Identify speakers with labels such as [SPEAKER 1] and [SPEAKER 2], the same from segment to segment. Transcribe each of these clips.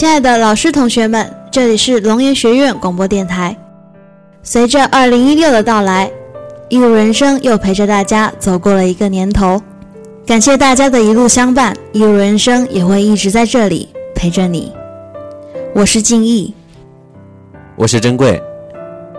[SPEAKER 1] 亲爱的老师、同学们，这里是龙岩学院广播电台。随着二零一六的到来，一路人生又陪着大家走过了一个年头。感谢大家的一路相伴，一路人生也会一直在这里陪着你。我是静逸，
[SPEAKER 2] 我是珍贵。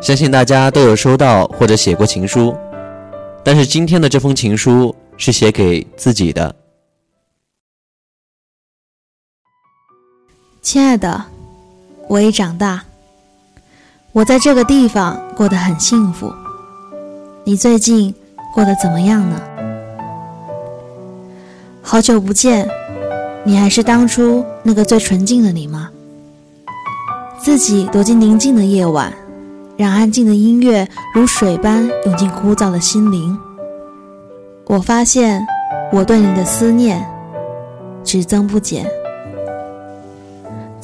[SPEAKER 2] 相信大家都有收到或者写过情书，但是今天的这封情书是写给自己的。
[SPEAKER 1] 亲爱的，我已长大，我在这个地方过得很幸福。你最近过得怎么样呢？好久不见，你还是当初那个最纯净的你吗？自己躲进宁静的夜晚，让安静的音乐如水般涌进枯燥的心灵。我发现，我对你的思念只增不减。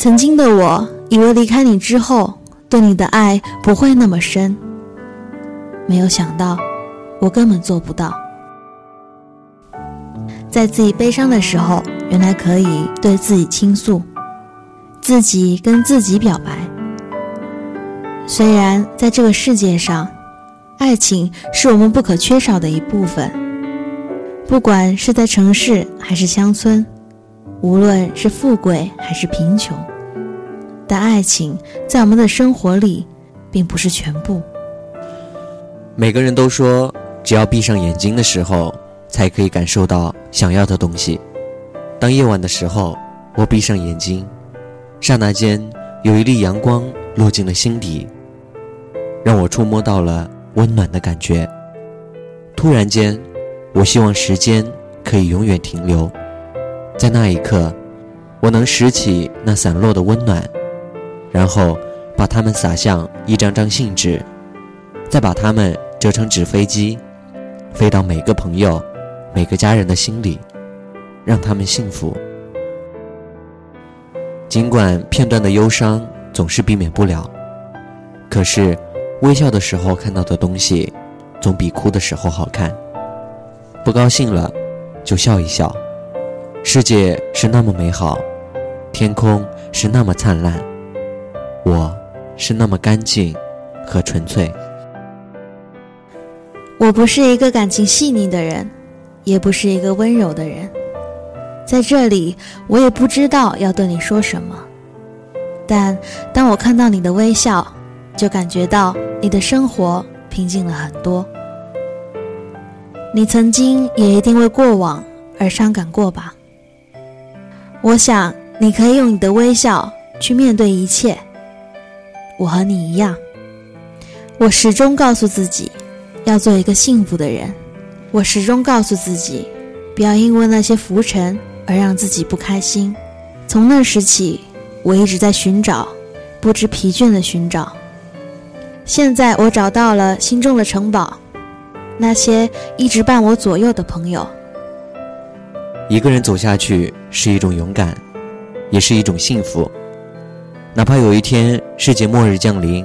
[SPEAKER 1] 曾经的我以为离开你之后，对你的爱不会那么深。没有想到，我根本做不到。在自己悲伤的时候，原来可以对自己倾诉，自己跟自己表白。虽然在这个世界上，爱情是我们不可缺少的一部分，不管是在城市还是乡村。无论是富贵还是贫穷，但爱情在我们的生活里并不是全部。
[SPEAKER 2] 每个人都说，只要闭上眼睛的时候，才可以感受到想要的东西。当夜晚的时候，我闭上眼睛，刹那间有一粒阳光落进了心底，让我触摸到了温暖的感觉。突然间，我希望时间可以永远停留。在那一刻，我能拾起那散落的温暖，然后把它们撒向一张张信纸，再把它们折成纸飞机，飞到每个朋友、每个家人的心里，让他们幸福。尽管片段的忧伤总是避免不了，可是微笑的时候看到的东西，总比哭的时候好看。不高兴了，就笑一笑。世界是那么美好，天空是那么灿烂，我是那么干净和纯粹。
[SPEAKER 1] 我不是一个感情细腻的人，也不是一个温柔的人，在这里我也不知道要对你说什么。但当我看到你的微笑，就感觉到你的生活平静了很多。你曾经也一定为过往而伤感过吧？我想你可以用你的微笑去面对一切。我和你一样，我始终告诉自己要做一个幸福的人。我始终告诉自己，不要因为那些浮尘而让自己不开心。从那时起，我一直在寻找，不知疲倦的寻找。现在我找到了心中的城堡，那些一直伴我左右的朋友。
[SPEAKER 2] 一个人走下去是一种勇敢，也是一种幸福。哪怕有一天世界末日降临，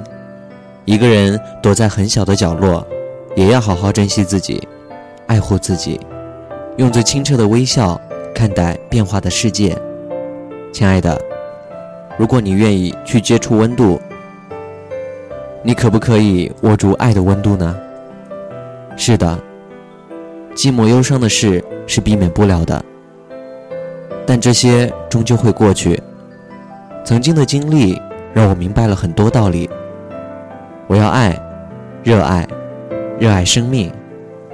[SPEAKER 2] 一个人躲在很小的角落，也要好好珍惜自己，爱护自己，用最清澈的微笑看待变化的世界。亲爱的，如果你愿意去接触温度，你可不可以握住爱的温度呢？是的，寂寞忧伤的事是避免不了的。但这些终究会过去。曾经的经历让我明白了很多道理。我要爱，热爱，热爱生命，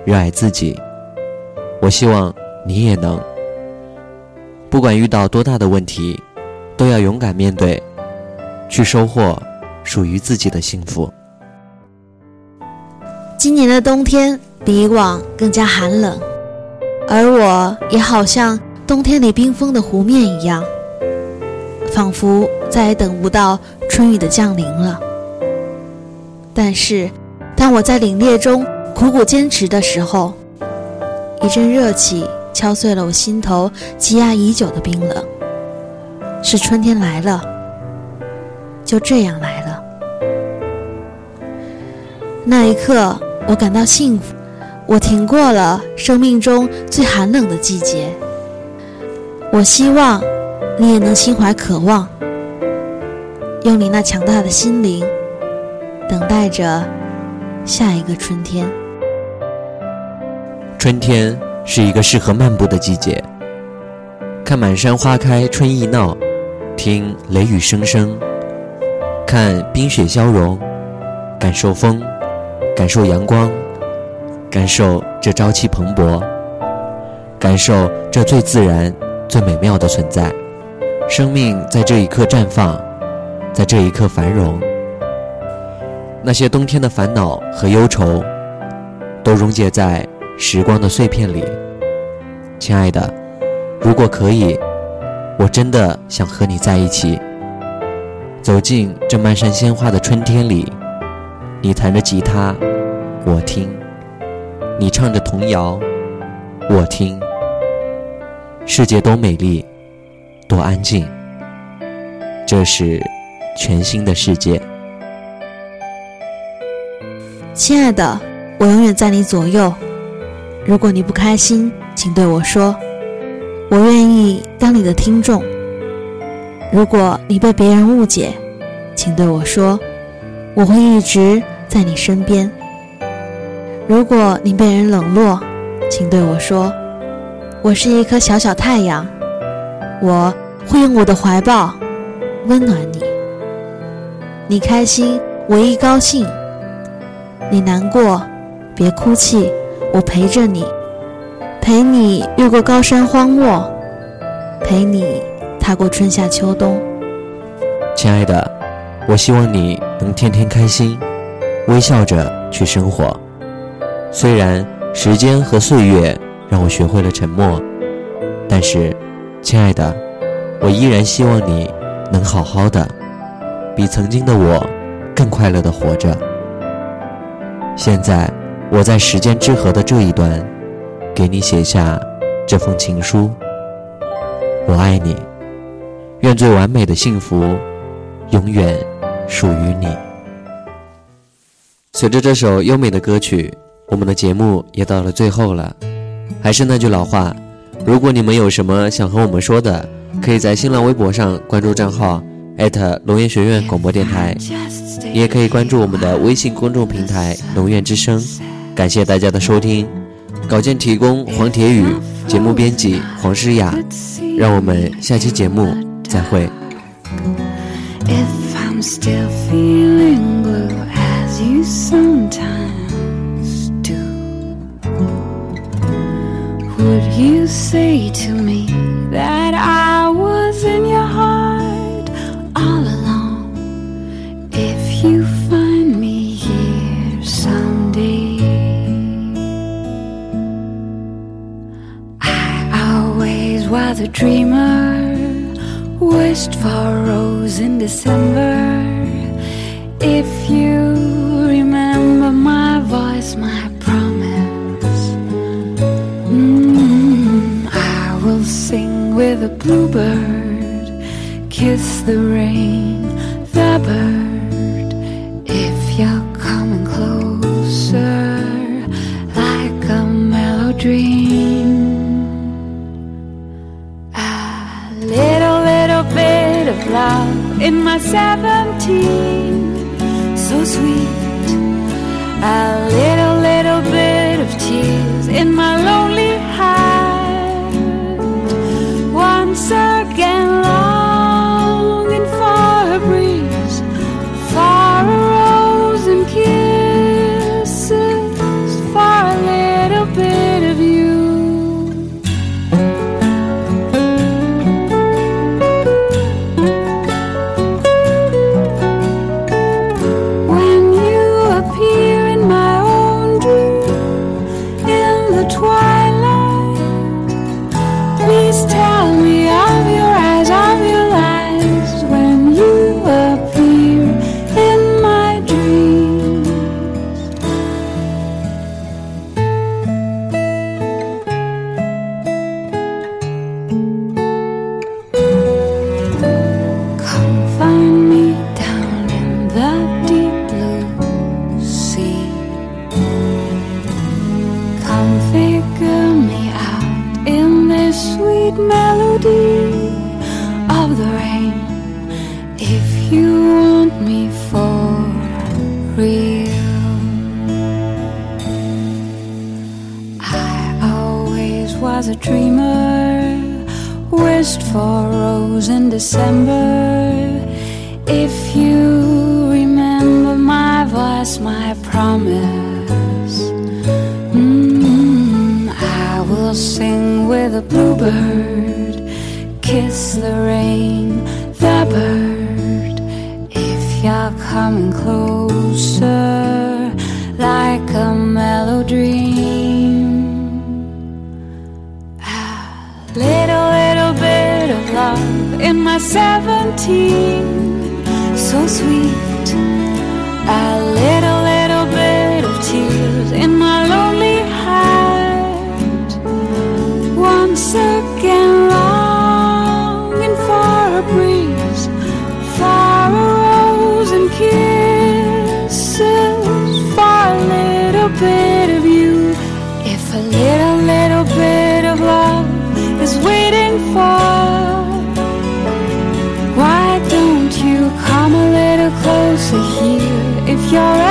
[SPEAKER 2] 热爱自己。我希望你也能。不管遇到多大的问题，都要勇敢面对，去收获属于自己的幸福。
[SPEAKER 1] 今年的冬天比以往更加寒冷，而我也好像。冬天里冰封的湖面一样，仿佛再也等不到春雨的降临了。但是，当我在凛冽中苦苦坚持的时候，一阵热气敲碎了我心头积压已久的冰冷。是春天来了，就这样来了。那一刻，我感到幸福，我挺过了生命中最寒冷的季节。我希望你也能心怀渴望，用你那强大的心灵，等待着下一个春天。
[SPEAKER 2] 春天是一个适合漫步的季节，看满山花开春意闹，听雷雨声声，看冰雪消融，感受风，感受阳光，感受这朝气蓬勃，感受这最自然、最美妙的存在。生命在这一刻绽放，在这一刻繁荣。那些冬天的烦恼和忧愁，都溶解在时光的碎片里。亲爱的，如果可以，我真的想和你在一起，走进这漫山鲜花的春天里。你弹着吉他，我听；你唱着童谣，我听。世界多美丽。多安静，这是全新的世界。
[SPEAKER 1] 亲爱的，我永远在你左右。如果你不开心，请对我说，我愿意当你的听众。如果你被别人误解，请对我说，我会一直在你身边。如果你被人冷落，请对我说，我是一颗小小太阳。我会用我的怀抱温暖你，你开心，我一高兴；你难过，别哭泣，我陪着你，陪你越过高山荒漠，陪你踏过春夏秋冬。
[SPEAKER 2] 亲爱的，我希望你能天天开心，微笑着去生活。虽然时间和岁月让我学会了沉默，但是。亲爱的，我依然希望你能好好的，比曾经的我更快乐的活着。现在，我在时间之河的这一端，给你写下这封情书。我爱你，愿最完美的幸福永远属于你。随着这首优美的歌曲，我们的节目也到了最后了。还是那句老话。如果你们有什么想和我们说的，可以在新浪微博上关注账号龙岩学院广播电台，你也可以关注我们的微信公众平台龙院之声。感谢大家的收听，稿件提供黄铁宇，节目编辑黄诗雅。让我们下期节目再会。
[SPEAKER 3] Would you say to me that I was in your heart all along? If you find me here someday, I always was a dreamer, wished for a rose in December. If you remember my voice, my a bluebird, kiss the rain, the bird. If you're coming closer, like a mellow dream, a little, little bit of love in my seventeen, so sweet. A little, little bit of tears in my lonely a dreamer wished for rose in December. If you remember my voice, my promise, mm, I will sing with a bluebird, kiss the rain, the bird. If you're coming closer. seventeen, so sweet. to here if you're